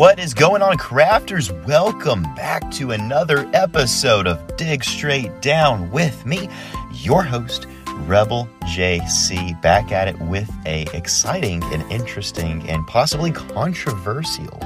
What is going on, crafters? Welcome back to another episode of Dig Straight Down with me, your host, Rebel JC, back at it with a exciting and interesting and possibly controversial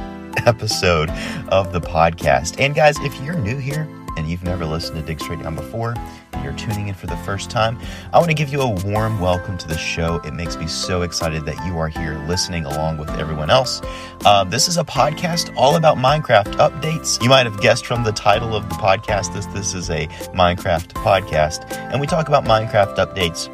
episode of the podcast. And guys, if you're new here and you've never listened to Dig Straight Down before, and you're tuning in for the first time, I want to give you a warm welcome to the show. It makes me so excited that you are here listening along with everyone else. Uh, this is a podcast all about Minecraft updates. You might have guessed from the title of the podcast this this is a Minecraft podcast, and we talk about Minecraft updates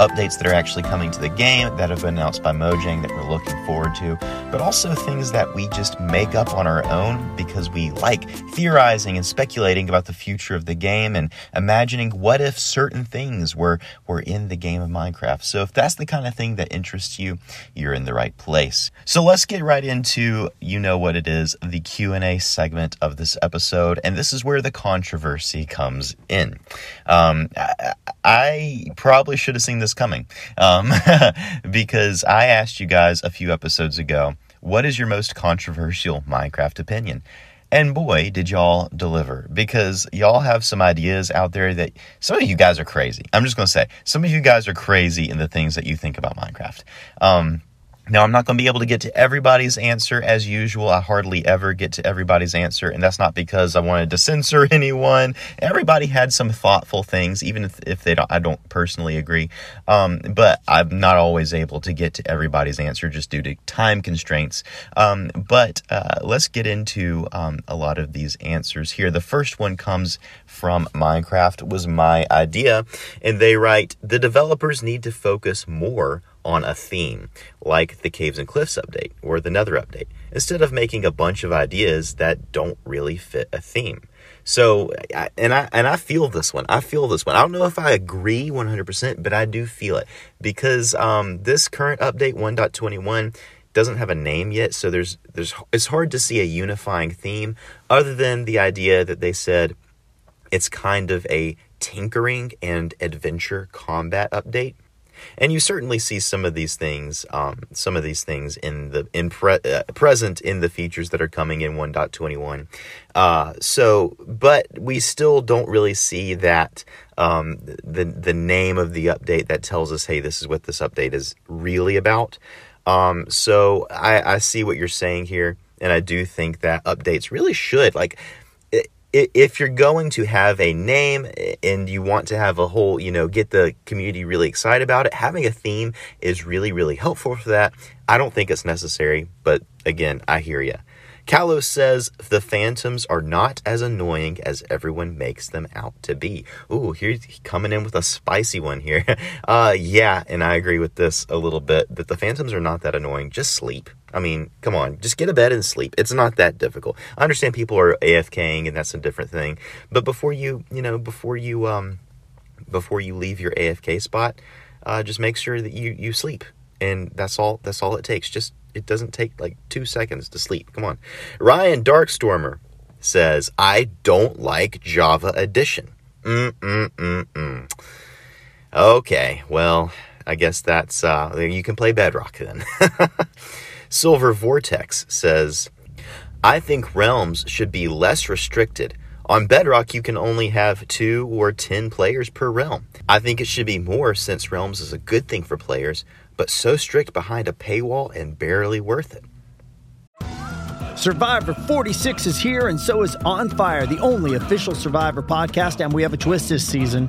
updates that are actually coming to the game that have been announced by Mojang that we're looking forward to, but also things that we just make up on our own because we like theorizing and speculating about the future of the game and imagining what if certain things were were in the game of Minecraft. So if that's the kind of thing that interests you, you're in the right place. So let's get right into you know what it is, the Q&A segment of this episode, and this is where the controversy comes in. Um, I, I probably should have seen this coming um, because I asked you guys a few episodes ago, what is your most controversial Minecraft opinion? And boy, did y'all deliver because y'all have some ideas out there that some of you guys are crazy. I'm just going to say, some of you guys are crazy in the things that you think about Minecraft. Um, now, I'm not going to be able to get to everybody's answer as usual. I hardly ever get to everybody's answer, and that's not because I wanted to censor anyone. Everybody had some thoughtful things, even if, if they don't. I don't personally agree, um, but I'm not always able to get to everybody's answer just due to time constraints. Um, but uh, let's get into um, a lot of these answers here. The first one comes from Minecraft. Was my idea, and they write the developers need to focus more on a theme, like the Caves and Cliffs update or the Nether update, instead of making a bunch of ideas that don't really fit a theme. So, and I and I feel this one. I feel this one. I don't know if I agree 100%, but I do feel it because um, this current update 1.21 doesn't have a name yet. So there's there's it's hard to see a unifying theme other than the idea that they said it's kind of a tinkering and adventure combat update and you certainly see some of these things, um, some of these things in the in pre- uh, present in the features that are coming in 1.21. Uh, so, but we still don't really see that um, the the name of the update that tells us, hey, this is what this update is really about. Um, so I, I see what you're saying here, and I do think that updates really should like if you're going to have a name and you want to have a whole, you know, get the community really excited about it, having a theme is really, really helpful for that. I don't think it's necessary, but again, I hear you. Kalos says the phantoms are not as annoying as everyone makes them out to be. Ooh, he's coming in with a spicy one here. Uh, yeah, and I agree with this a little bit that the phantoms are not that annoying. Just sleep. I mean, come on, just get a bed and sleep. It's not that difficult. I understand people are AFKing and that's a different thing, but before you, you know, before you, um, before you leave your AFK spot, uh, just make sure that you you sleep, and that's all. That's all it takes. Just it doesn't take like two seconds to sleep. Come on. Ryan Darkstormer says, I don't like Java Edition. Mm-mm-mm-mm. Okay, well, I guess that's, uh, you can play Bedrock then. Silver Vortex says, I think realms should be less restricted. On Bedrock, you can only have two or ten players per realm. I think it should be more since realms is a good thing for players, but so strict behind a paywall and barely worth it. Survivor 46 is here, and so is On Fire, the only official Survivor podcast. And we have a twist this season.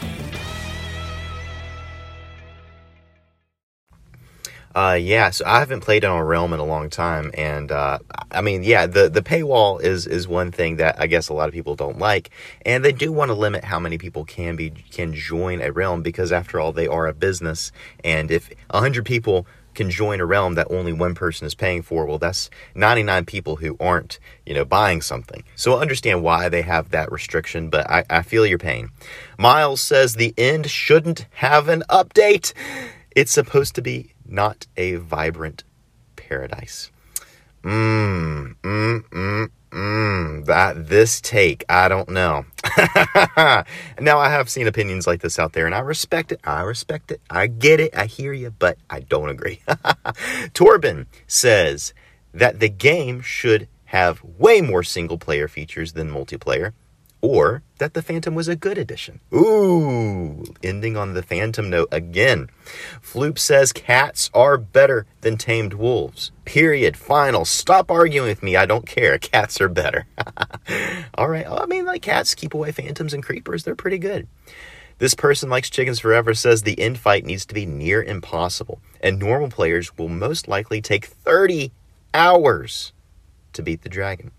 Uh, yeah, so I haven't played on a realm in a long time, and uh, I mean, yeah, the the paywall is is one thing that I guess a lot of people don't like, and they do want to limit how many people can be can join a realm because after all, they are a business, and if hundred people can join a realm that only one person is paying for, well, that's 99 people who aren't, you know, buying something. So I understand why they have that restriction, but I, I feel your pain. Miles says the end shouldn't have an update. It's supposed to be not a vibrant paradise. Mmm, mmm, mmm, mmm. That this take, I don't know. now I have seen opinions like this out there, and I respect it. I respect it. I get it. I hear you, but I don't agree. Torben says that the game should have way more single player features than multiplayer or that the Phantom was a good addition. Ooh, ending on the Phantom note again. Floop says cats are better than tamed wolves. Period. Final. Stop arguing with me. I don't care. Cats are better. All right. I mean, like cats keep away phantoms and creepers. They're pretty good. This person likes chickens forever says the end fight needs to be near impossible, and normal players will most likely take 30 hours to beat the dragon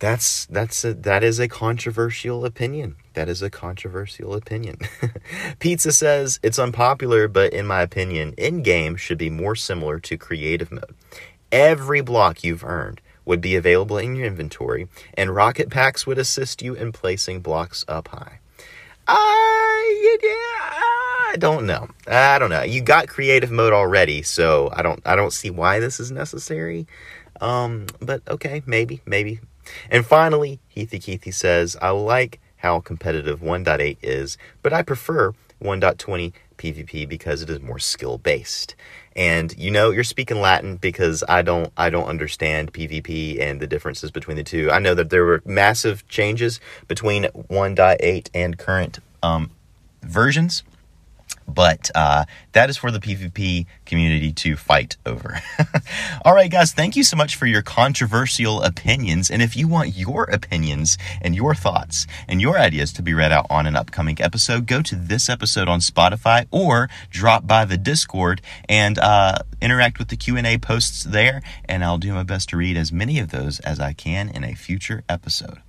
that's that's a, that is a controversial opinion. That is a controversial opinion. Pizza says it's unpopular, but in my opinion, in game should be more similar to creative mode. Every block you've earned would be available in your inventory, and rocket packs would assist you in placing blocks up high. I I don't know. I don't know. You got creative mode already, so I don't I don't see why this is necessary. Um, but okay, maybe, maybe, and finally, Heathy Keithy says, I like how competitive 1.8 is, but I prefer 1.20 PvP because it is more skill based. And you know, you're speaking Latin because I don't I don't understand PvP and the differences between the two. I know that there were massive changes between 1.8 and current um, versions. But uh, that is for the PvP community to fight over. All right, guys, thank you so much for your controversial opinions. And if you want your opinions and your thoughts and your ideas to be read out on an upcoming episode, go to this episode on Spotify or drop by the Discord and uh, interact with the Q&A posts there. And I'll do my best to read as many of those as I can in a future episode.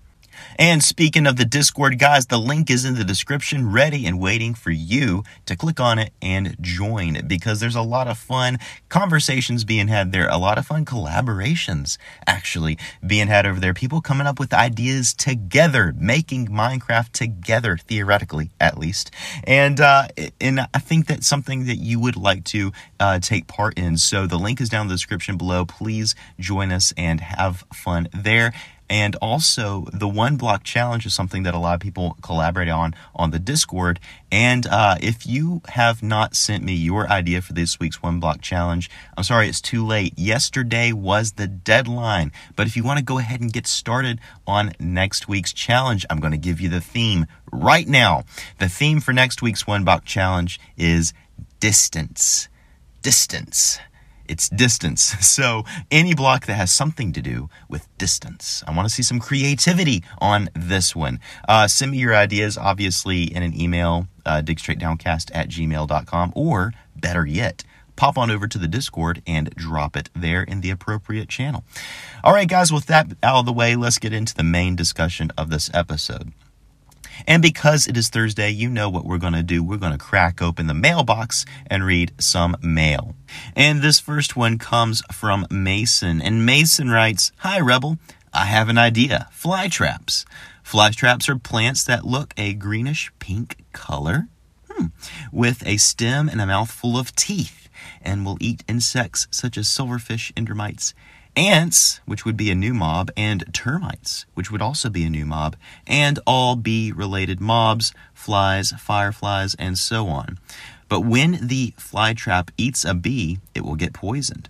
And speaking of the Discord, guys, the link is in the description, ready and waiting for you to click on it and join because there's a lot of fun conversations being had there, a lot of fun collaborations actually being had over there. People coming up with ideas together, making Minecraft together, theoretically at least. And uh, and I think that's something that you would like to uh, take part in. So the link is down in the description below. Please join us and have fun there. And also, the one block challenge is something that a lot of people collaborate on on the Discord. And uh, if you have not sent me your idea for this week's one block challenge, I'm sorry, it's too late. Yesterday was the deadline. But if you want to go ahead and get started on next week's challenge, I'm going to give you the theme right now. The theme for next week's one block challenge is distance. Distance it's distance. So any block that has something to do with distance. I want to see some creativity on this one. Uh, send me your ideas, obviously, in an email, uh, digstraightdowncast at gmail.com, or better yet, pop on over to the Discord and drop it there in the appropriate channel. All right, guys, with that out of the way, let's get into the main discussion of this episode. And because it is Thursday, you know what we're going to do. We're going to crack open the mailbox and read some mail. And this first one comes from Mason. And Mason writes Hi, Rebel. I have an idea fly traps. Fly traps are plants that look a greenish pink color hmm. with a stem and a mouthful of teeth and will eat insects such as silverfish, endermites, ants, which would be a new mob, and termites, which would also be a new mob, and all bee related mobs, flies, fireflies, and so on. But when the fly trap eats a bee, it will get poisoned.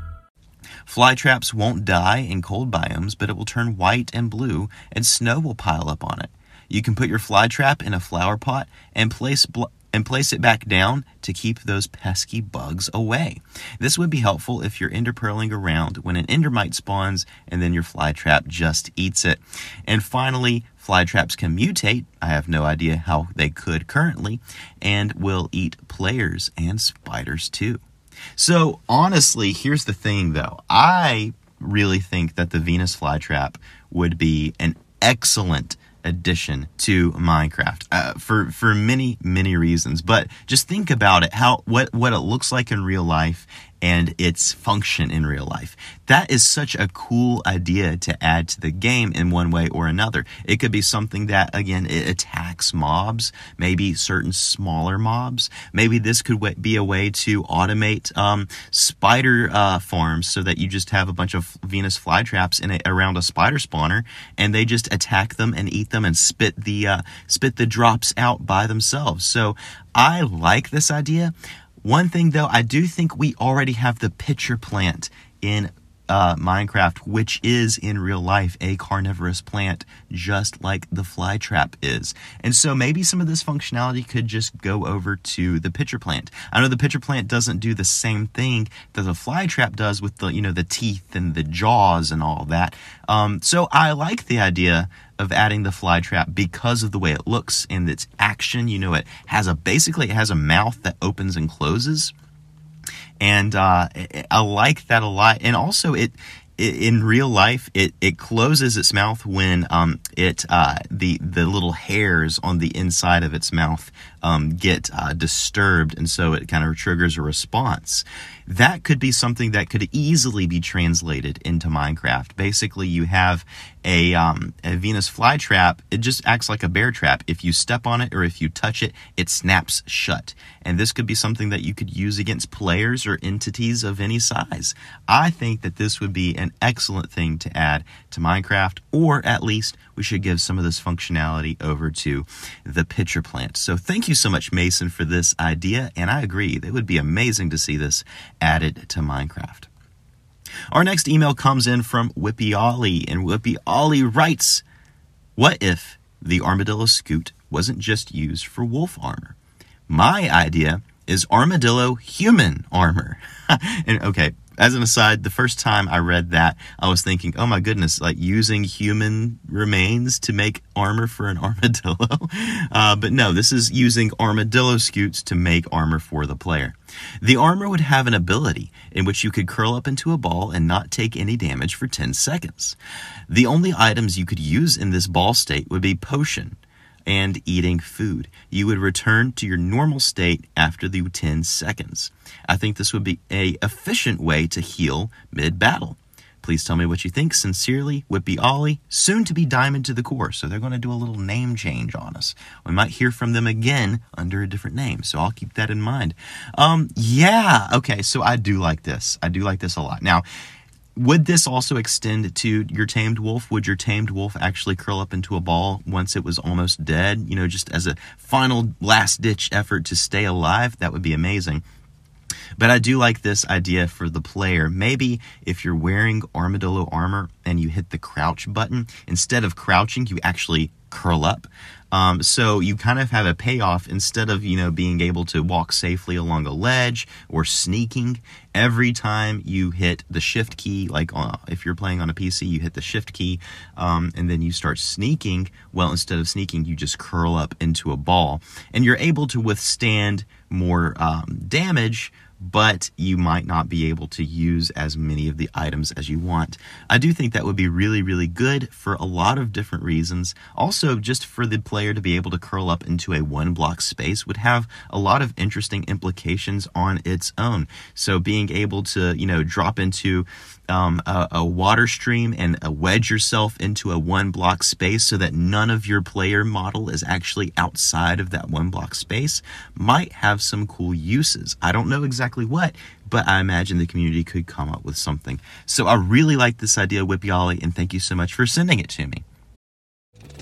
Fly traps won't die in cold biomes, but it will turn white and blue, and snow will pile up on it. You can put your fly trap in a flower pot and place bl- and place it back down to keep those pesky bugs away. This would be helpful if you're enderpearling around when an endermite spawns and then your fly trap just eats it. And finally, fly traps can mutate. I have no idea how they could currently and will eat players and spiders too. So, honestly, here's the thing though. I really think that the Venus flytrap would be an excellent addition to Minecraft uh, for for many many reasons. But just think about it how what what it looks like in real life and its function in real life. That is such a cool idea to add to the game in one way or another. It could be something that, again, it attacks mobs, maybe certain smaller mobs. Maybe this could be a way to automate um, spider uh, farms so that you just have a bunch of Venus flytraps in a, around a spider spawner and they just attack them and eat them and spit the uh, spit the drops out by themselves. So I like this idea. One thing though, I do think we already have the pitcher plant in uh, Minecraft, which is in real life a carnivorous plant, just like the flytrap is. And so maybe some of this functionality could just go over to the pitcher plant. I know the pitcher plant doesn't do the same thing that the flytrap does with the you know the teeth and the jaws and all that. Um, so I like the idea of adding the fly trap because of the way it looks and its action. You know, it has a basically it has a mouth that opens and closes and uh, I like that a lot. And also, it, in real life, it, it closes its mouth when um, it uh, the the little hairs on the inside of its mouth um, get uh, disturbed, and so it kind of triggers a response. That could be something that could easily be translated into Minecraft. Basically, you have a, um, a Venus flytrap. It just acts like a bear trap. If you step on it or if you touch it, it snaps shut. And this could be something that you could use against players or entities of any size. I think that this would be an excellent thing to add to Minecraft, or at least we should give some of this functionality over to the pitcher plant. So thank you so much, Mason, for this idea. And I agree, it would be amazing to see this added to Minecraft. Our next email comes in from Whippy Ollie, and Whippy Ollie writes, What if the armadillo scute wasn't just used for wolf armor? My idea is armadillo human armor. and okay, as an aside, the first time I read that, I was thinking, oh my goodness, like using human remains to make armor for an armadillo. Uh, but no, this is using armadillo scutes to make armor for the player. The armor would have an ability in which you could curl up into a ball and not take any damage for 10 seconds. The only items you could use in this ball state would be potion and eating food. You would return to your normal state after the 10 seconds. I think this would be a efficient way to heal mid battle. Please tell me what you think. Sincerely, Whippy Ollie, soon to be Diamond to the Core. So they're going to do a little name change on us. We might hear from them again under a different name. So I'll keep that in mind. Um, yeah. Okay. So I do like this. I do like this a lot. Now, would this also extend to your tamed wolf? Would your tamed wolf actually curl up into a ball once it was almost dead? You know, just as a final last ditch effort to stay alive? That would be amazing. But I do like this idea for the player. Maybe if you're wearing armadillo armor and you hit the crouch button, instead of crouching, you actually curl up. Um, so you kind of have a payoff instead of, you know, being able to walk safely along a ledge or sneaking. Every time you hit the shift key, like uh, if you're playing on a PC, you hit the shift key um, and then you start sneaking. Well, instead of sneaking, you just curl up into a ball and you're able to withstand more um, damage but you might not be able to use as many of the items as you want. I do think that would be really, really good for a lot of different reasons. Also, just for the player to be able to curl up into a one block space would have a lot of interesting implications on its own. So, being able to, you know, drop into um, a, a, water stream and uh, wedge yourself into a one block space so that none of your player model is actually outside of that one block space might have some cool uses. I don't know exactly what, but I imagine the community could come up with something. So I really like this idea, Whippy Ollie, and thank you so much for sending it to me.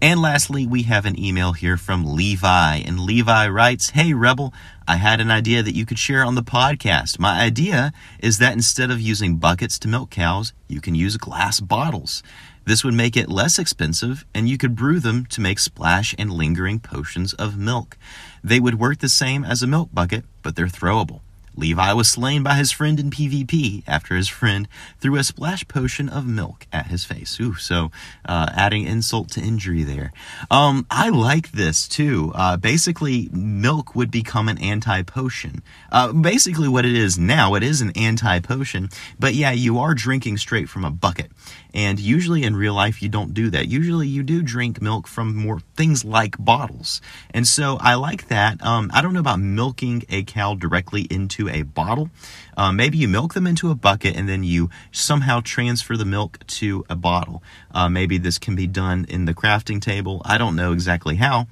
And lastly, we have an email here from Levi. And Levi writes Hey, Rebel, I had an idea that you could share on the podcast. My idea is that instead of using buckets to milk cows, you can use glass bottles. This would make it less expensive, and you could brew them to make splash and lingering potions of milk. They would work the same as a milk bucket, but they're throwable. Levi was slain by his friend in PvP after his friend threw a splash potion of milk at his face. Ooh, so uh, adding insult to injury there. Um, I like this too. Uh, basically, milk would become an anti potion. Uh, basically, what it is now, it is an anti potion, but yeah, you are drinking straight from a bucket. And usually in real life, you don't do that. Usually you do drink milk from more things like bottles. And so I like that. Um, I don't know about milking a cow directly into a bottle. Um, maybe you milk them into a bucket and then you somehow transfer the milk to a bottle. Uh, maybe this can be done in the crafting table. I don't know exactly how,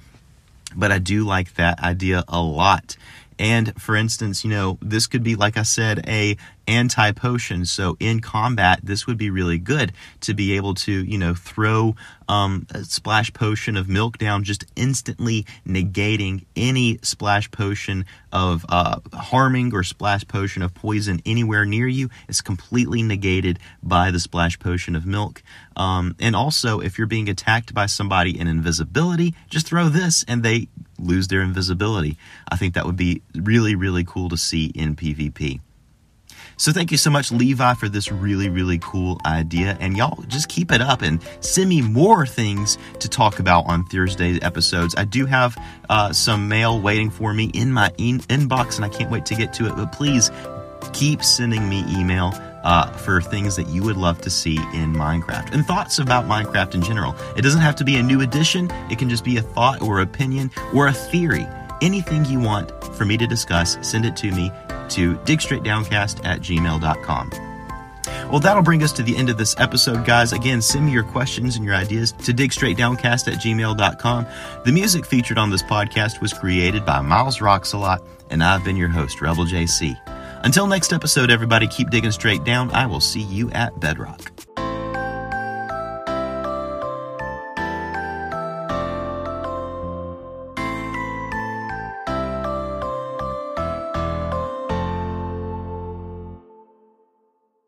but I do like that idea a lot. And for instance, you know, this could be, like I said, a anti potion. So in combat, this would be really good to be able to, you know, throw um, a splash potion of milk down, just instantly negating any splash potion of uh, harming or splash potion of poison anywhere near you. It's completely negated by the splash potion of milk. Um, and also, if you're being attacked by somebody in invisibility, just throw this and they lose their invisibility. I think that would be really, really cool to see in PvP. So thank you so much, Levi, for this really, really cool idea. And y'all just keep it up and send me more things to talk about on Thursday episodes. I do have uh, some mail waiting for me in my in- inbox, and I can't wait to get to it. But please keep sending me email uh, for things that you would love to see in Minecraft and thoughts about Minecraft in general. It doesn't have to be a new edition, it can just be a thought or opinion or a theory. Anything you want for me to discuss, send it to me to digstraightdowncast at gmail.com. Well, that'll bring us to the end of this episode, guys. Again, send me your questions and your ideas to digstraightdowncast at gmail.com. The music featured on this podcast was created by MilesRocksAlot, and I've been your host, Rebel JC. Until next episode, everybody, keep digging straight down. I will see you at Bedrock.